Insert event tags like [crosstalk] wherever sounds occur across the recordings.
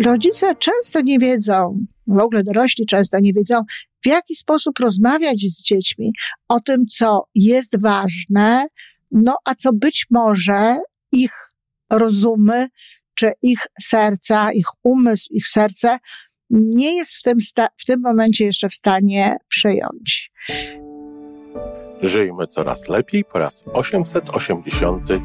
rodzice często nie wiedzą, w ogóle dorośli często nie wiedzą, w jaki sposób rozmawiać z dziećmi o tym, co jest ważne, no a co być może ich rozumy, czy ich serca, ich umysł, ich serce nie jest w tym, w tym momencie jeszcze w stanie przyjąć. Żyjmy coraz lepiej po raz 887.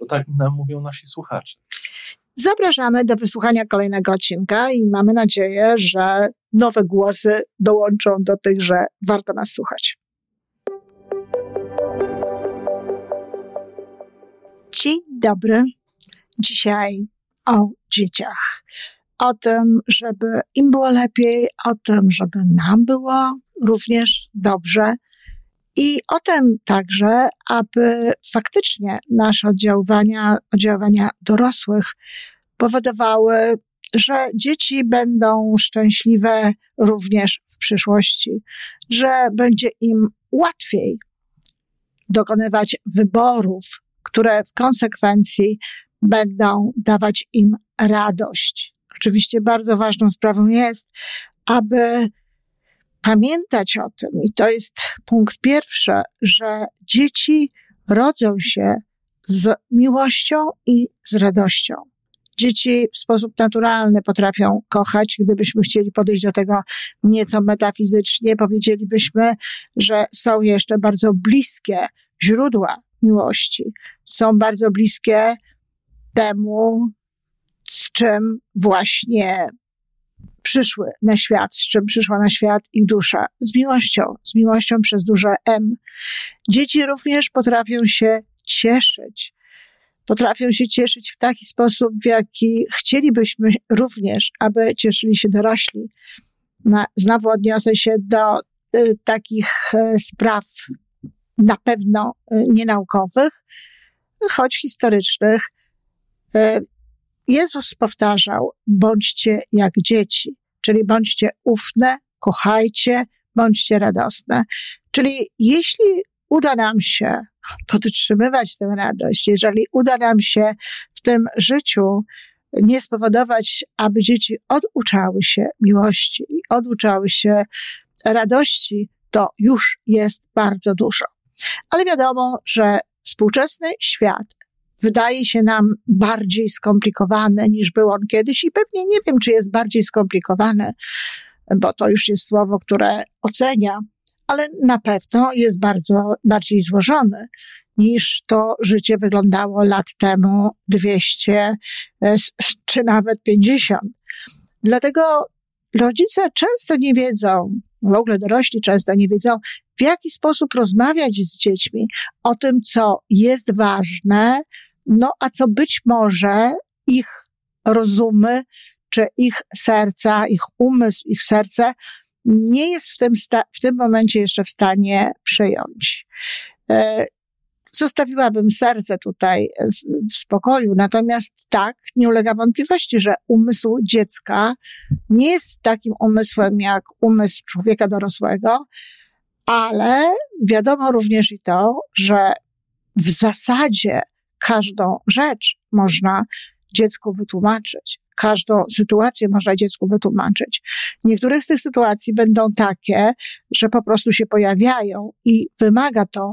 bo tak nam mówią nasi słuchacze. Zapraszamy do wysłuchania kolejnego odcinka i mamy nadzieję, że nowe głosy dołączą do tych, że warto nas słuchać. Dzień dobry. Dzisiaj o dzieciach. O tym, żeby im było lepiej, o tym, żeby nam było również dobrze i o tym także, aby faktycznie nasze oddziaływania, oddziaływania dorosłych powodowały, że dzieci będą szczęśliwe również w przyszłości, że będzie im łatwiej dokonywać wyborów, które w konsekwencji będą dawać im radość. Oczywiście bardzo ważną sprawą jest, aby pamiętać o tym, i to jest punkt pierwszy, że dzieci rodzą się z miłością i z radością. Dzieci w sposób naturalny potrafią kochać. Gdybyśmy chcieli podejść do tego nieco metafizycznie, powiedzielibyśmy, że są jeszcze bardzo bliskie źródła miłości. Są bardzo bliskie temu, z czym właśnie przyszły na świat, z czym przyszła na świat ich dusza, z miłością, z miłością przez duże M. Dzieci również potrafią się cieszyć. Potrafią się cieszyć w taki sposób, w jaki chcielibyśmy również, aby cieszyli się dorośli. Na, znowu odniosę się do y, takich y, spraw na pewno y, nienaukowych, choć historycznych. Jezus powtarzał, bądźcie jak dzieci, czyli bądźcie ufne, kochajcie, bądźcie radosne. Czyli jeśli uda nam się [laughs] podtrzymywać tę radość, jeżeli uda nam się w tym życiu nie spowodować, aby dzieci oduczały się miłości i oduczały się radości, to już jest bardzo dużo. Ale wiadomo, że współczesny świat wydaje się nam bardziej skomplikowany niż był on kiedyś i pewnie nie wiem, czy jest bardziej skomplikowany, bo to już jest słowo, które ocenia, ale na pewno jest bardzo bardziej złożony niż to życie wyglądało lat temu 200 e, czy nawet 50. Dlatego rodzice często nie wiedzą, w ogóle dorośli często nie wiedzą, w jaki sposób rozmawiać z dziećmi o tym, co jest ważne, no a co być może ich rozumy, czy ich serca, ich umysł, ich serce nie jest w tym, w tym momencie jeszcze w stanie przyjąć. E, zostawiłabym serce tutaj w, w spokoju, natomiast tak, nie ulega wątpliwości, że umysł dziecka nie jest takim umysłem jak umysł człowieka dorosłego, ale wiadomo również i to, że w zasadzie każdą rzecz można dziecku wytłumaczyć. Każdą sytuację można dziecku wytłumaczyć. Niektóre z tych sytuacji będą takie, że po prostu się pojawiają i wymaga to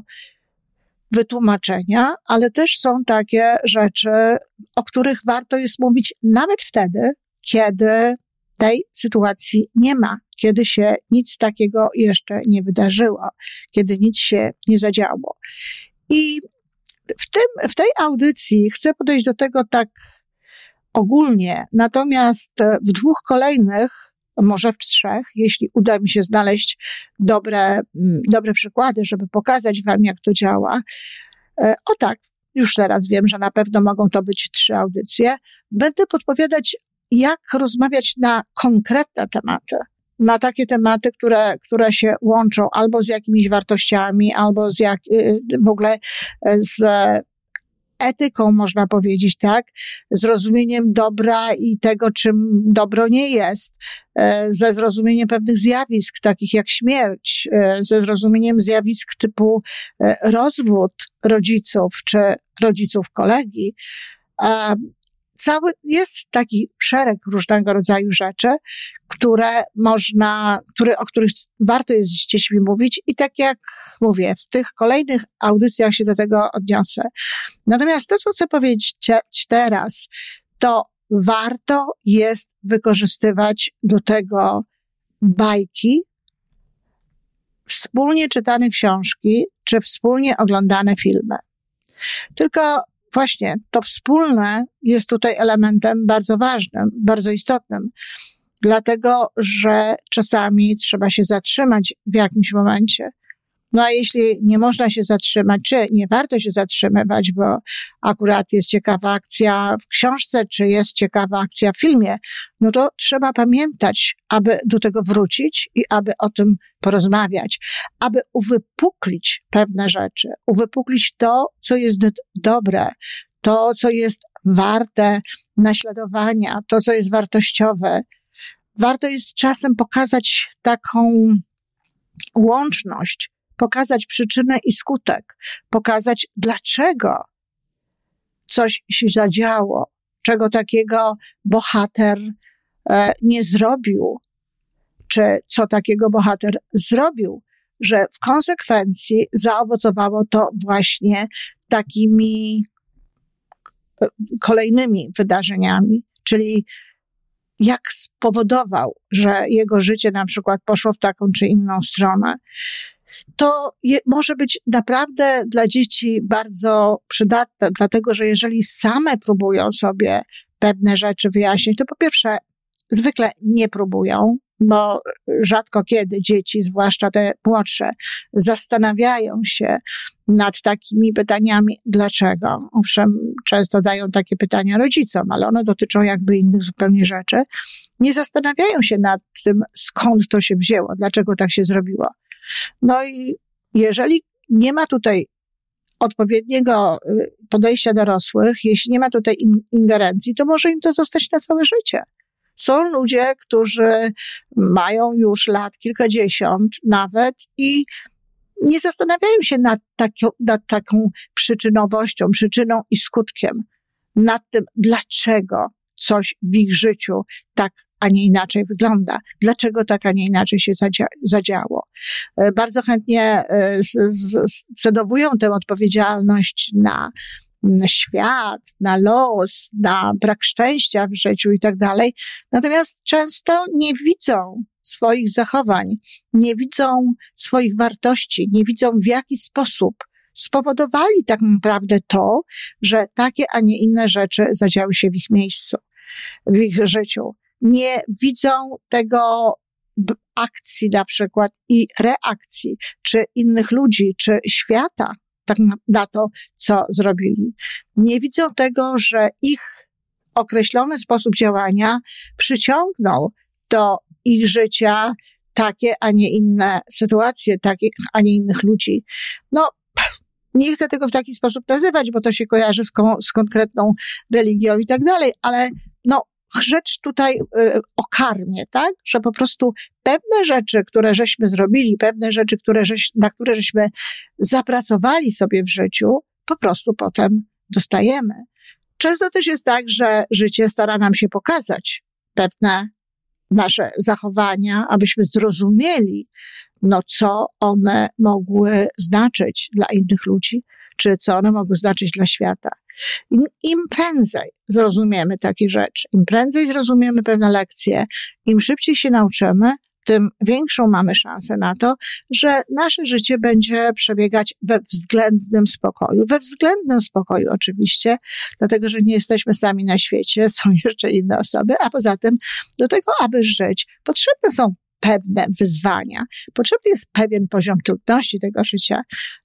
wytłumaczenia, ale też są takie rzeczy, o których warto jest mówić nawet wtedy, kiedy tej sytuacji nie ma, kiedy się nic takiego jeszcze nie wydarzyło, kiedy nic się nie zadziało. I w, tym, w tej audycji chcę podejść do tego tak ogólnie, natomiast w dwóch kolejnych, może w trzech, jeśli uda mi się znaleźć dobre, mm, dobre przykłady, żeby pokazać Wam, jak to działa, E, o tak, już teraz wiem, że na pewno mogą to być trzy audycje. Będę podpowiadać, jak rozmawiać na konkretne tematy na takie tematy, które, które się łączą albo z jakimiś wartościami, albo z jak, y, w ogóle z etyką, można powiedzieć, tak? Zrozumieniem dobra i tego, czym dobro nie jest, e, ze zrozumieniem pewnych zjawisk, takich jak śmierć, e, ze zrozumieniem zjawisk typu e, rozwód rodziców czy rodziców kolegi cały, jest taki szereg różnego rodzaju rzeczy, które można, które, o których warto jest z dziećmi mówić i tak jak mówię, w tych kolejnych audycjach się do tego odniosę. Natomiast to, co chcę powiedzieć teraz, to warto jest wykorzystywać do tego bajki, wspólnie czytane książki, czy wspólnie oglądane filmy. Tylko właśnie to wspólne jest tutaj elementem bardzo ważnym, bardzo istotnym. Dlatego, że czasami trzeba się zatrzymać w jakimś momencie no a jeśli nie można się zatrzymać, czy nie warto się zatrzymywać, bo akurat jest ciekawa akcja w książce, czy jest ciekawa akcja w filmie, no to trzeba pamiętać, aby do tego wrócić i aby o tym porozmawiać, aby uwypuklić pewne rzeczy, uwypuklić to, co jest dobre, to, co jest warte naśladowania, to, co jest wartościowe. Warto jest czasem pokazać taką łączność pokazać przyczynę i skutek, pokazać dlaczego coś się zadziało, czego takiego bohater e, nie zrobił, czy co takiego bohater zrobił, że w konsekwencji zaowocowało to właśnie takimi e, kolejnymi wydarzeniami, czyli jak spowodował, że jego życie na przykład poszło w taką czy inną stronę to je, może być naprawdę dla dzieci bardzo przydatne, dlatego że jeżeli same próbują sobie pewne rzeczy wyjaśnić, to po pierwsze zwykle nie próbują, bo rzadko kiedy dzieci, zwłaszcza te młodsze, zastanawiają się nad takimi pytaniami, dlaczego. Owszem, często dają takie pytania rodzicom, ale one dotyczą jakby innych zupełnie rzeczy. Nie zastanawiają się nad tym, skąd to się wzięło, dlaczego tak się zrobiło. No i jeżeli nie ma tutaj odpowiedniego y, podejścia dorosłych, jeśli nie ma tutaj ingerencji, to może im to zostać na całe życie. Są ludzie, którzy mają już lat kilkadziesiąt nawet i nie zastanawiają się nad, nad taką przyczynowością, przyczyną i skutkiem, nad tym, dlaczego coś w ich życiu tak a nie inaczej wygląda. Dlaczego tak, a nie inaczej się zadzia zadziało? E, bardzo chętnie scedowują tę odpowiedzialność na świat, na los, na brak szczęścia w życiu i tak dalej. Natomiast często nie widzą swoich zachowań, nie widzą swoich wartości, nie widzą w jaki sposób spowodowali tak naprawdę to, że takie, a nie inne rzeczy zadziały się w ich miejscu, w ich życiu nie widzą tego akcji na przykład i reakcji, czy innych ludzi, czy świata tak na, to, co zrobili. Nie widzą tego, że ich określony sposób działania przyciągnął do ich życia takie, a nie inne sytuacje, takie, a nie innych ludzi. No, nie chcę tego w taki sposób nazywać, bo to się kojarzy z, z konkretną religią i tak dalej, ale no, rzecz tutaj y, o karmie, tak? Że po prostu pewne rzeczy, które żeśmy zrobili, pewne rzeczy, które żeś, na które żeśmy zapracowali sobie w życiu, po prostu potem dostajemy. Często też jest tak, że życie stara nam się pokazać pewne nasze zachowania, abyśmy zrozumieli, no co one mogły znaczyć dla innych ludzi, czy co one mogły znaczyć dla świata. Im, prędzej zrozumiemy takie rzeczy, im prędzej zrozumiemy pewne lekcje, im szybciej się nauczymy, tym większą mamy szansę na to, że nasze życie będzie przebiegać we względnym spokoju. We względnym spokoju oczywiście, dlatego że nie jesteśmy sami na świecie, są [laughs] jeszcze inne osoby, a poza tym do tego, aby żyć, potrzebne są pewne wyzwania. Potrzebny jest pewien poziom trudności tego życia.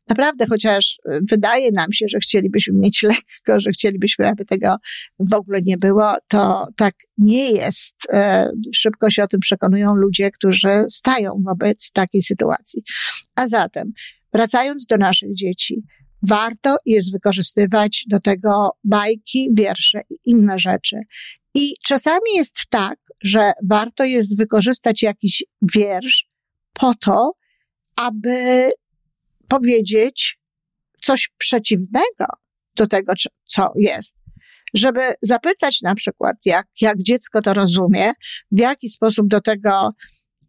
Naprawdę, chociaż wydaje nam się, że chcielibyśmy mieć [laughs] lekko, że chcielibyśmy, aby tego w ogóle nie było, to tak nie jest. E, szybko się o tym przekonują ludzie, którzy stają wobec takiej sytuacji. A zatem, wracając do naszych dzieci, warto jest wykorzystywać do tego bajki, wiersze i inne rzeczy. I czasami jest tak, że warto jest wykorzystać jakiś wiersz po to, aby powiedzieć coś przeciwnego do tego, co jest. Żeby zapytać na przykład, jak, jak dziecko to rozumie, w jaki sposób do tego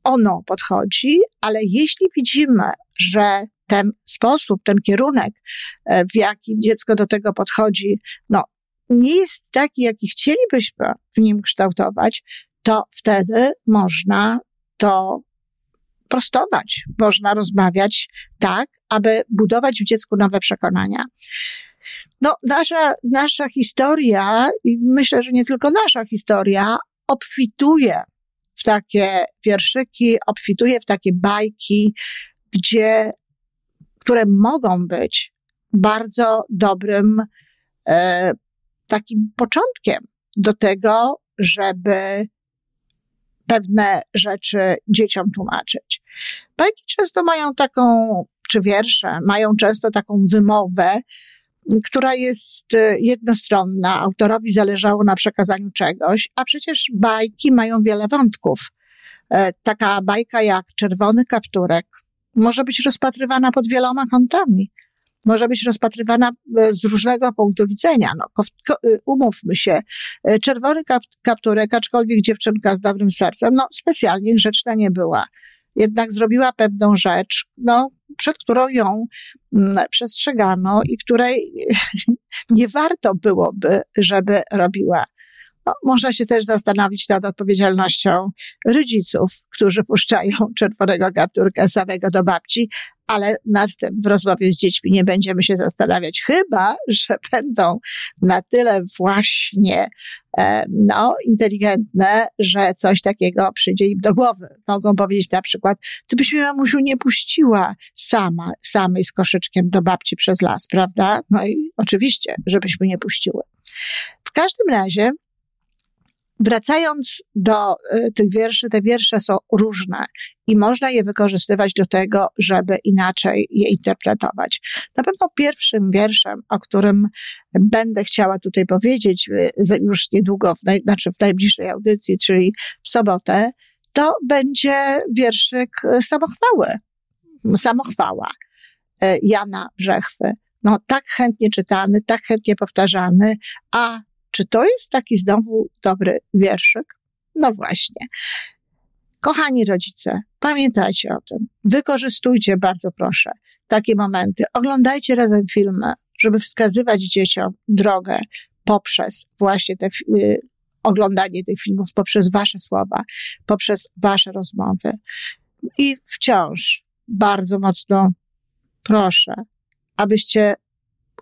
ono podchodzi, ale jeśli widzimy, że ten sposób, ten kierunek, e, w jaki dziecko do tego podchodzi, no, nie jest taki, jaki chcielibyśmy w nim kształtować, to wtedy można to prostować, można rozmawiać tak, aby budować w dziecku nowe przekonania. No, nasza, nasza historia, i myślę, że nie tylko nasza historia, obfituje w takie wierszyki, obfituje w takie bajki, gdzie, które mogą być bardzo dobrym e, takim początkiem do tego, żeby pewne rzeczy dzieciom tłumaczyć. Bajki często mają taką, czy wiersze, mają często taką wymowę, która jest e, jednostronna. Autorowi zależało na przekazaniu czegoś, a przecież bajki mają wiele wątków. E, taka bajka jak Czerwony Kapturek może być rozpatrywana pod wieloma kątami może być rozpatrywana e, z różnego punktu widzenia. No, e, umówmy się, e, czerwony kap, kapturek, aczkolwiek dziewczynka z dobrym sercem, no specjalnie grzeczna nie była. Jednak zrobiła pewną rzecz, no, przed którą ją mm, przestrzegano i której [laughs] nie warto byłoby, żeby robiła. No, można się też zastanowić nad odpowiedzialnością rodziców, którzy puszczają czerwonego kapturka samego do babci, ale nad tym w rozmowie z dziećmi nie będziemy się zastanawiać, chyba, że [laughs] będą na tyle właśnie e, no, inteligentne, że coś takiego przyjdzie im do głowy. Mogą powiedzieć na przykład, ty byś mnie mamusiu nie puściła sama, samej z koszyczkiem do babci przez las, prawda? No i oczywiście, żebyśmy nie puściły. W każdym razie Wracając do y, tych wierszy, te wiersze są różne i można je wykorzystywać do tego, żeby inaczej je interpretować. Na pewno pierwszym wierszem, o którym będę chciała tutaj powiedzieć y, już niedługo, w naj, znaczy w najbliższej audycji, czyli w sobotę, to będzie wierszyk y, samochwały, samochwała Jana Brzechwy. No, tak chętnie czytany, tak chętnie powtarzany, a czy to jest taki znowu dobry wierszyk? No właśnie. Kochani rodzice, pamiętajcie o tym. Wykorzystujcie bardzo proszę takie momenty. Oglądajcie razem filmy, żeby wskazywać dzieciom drogę poprzez właśnie te y, oglądanie tych filmów, poprzez wasze słowa, poprzez wasze rozmowy. I wciąż bardzo mocno proszę, abyście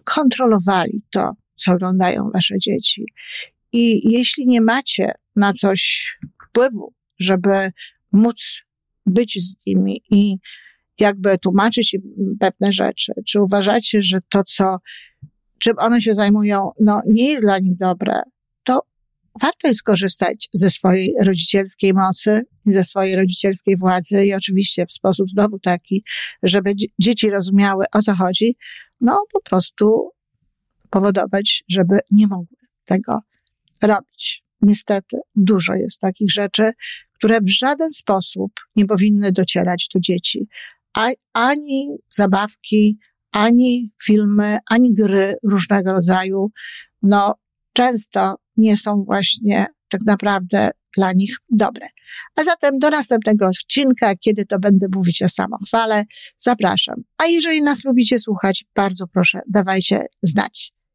kontrolowali to, co oglądają wasze dzieci. I jeśli nie macie na coś wpływu, żeby móc być z nimi i jakby tłumaczyć im pewne rzeczy, czy uważacie, że to, co, czym one się zajmują, no, nie jest dla nich dobre, to warto jest korzystać ze swojej rodzicielskiej mocy, ze swojej rodzicielskiej władzy i oczywiście w sposób znowu taki, żeby dzieci rozumiały, o co chodzi, no po prostu powodować, żeby nie mogły tego robić. Niestety, dużo jest takich rzeczy, które w żaden sposób nie powinny docierać do dzieci. Ani zabawki, ani filmy, ani gry różnego rodzaju, no, często nie są właśnie tak naprawdę dla nich dobre. A zatem do następnego odcinka, kiedy to będę mówić o samochwale, zapraszam. A jeżeli nas lubicie słuchać, bardzo proszę, dawajcie znać.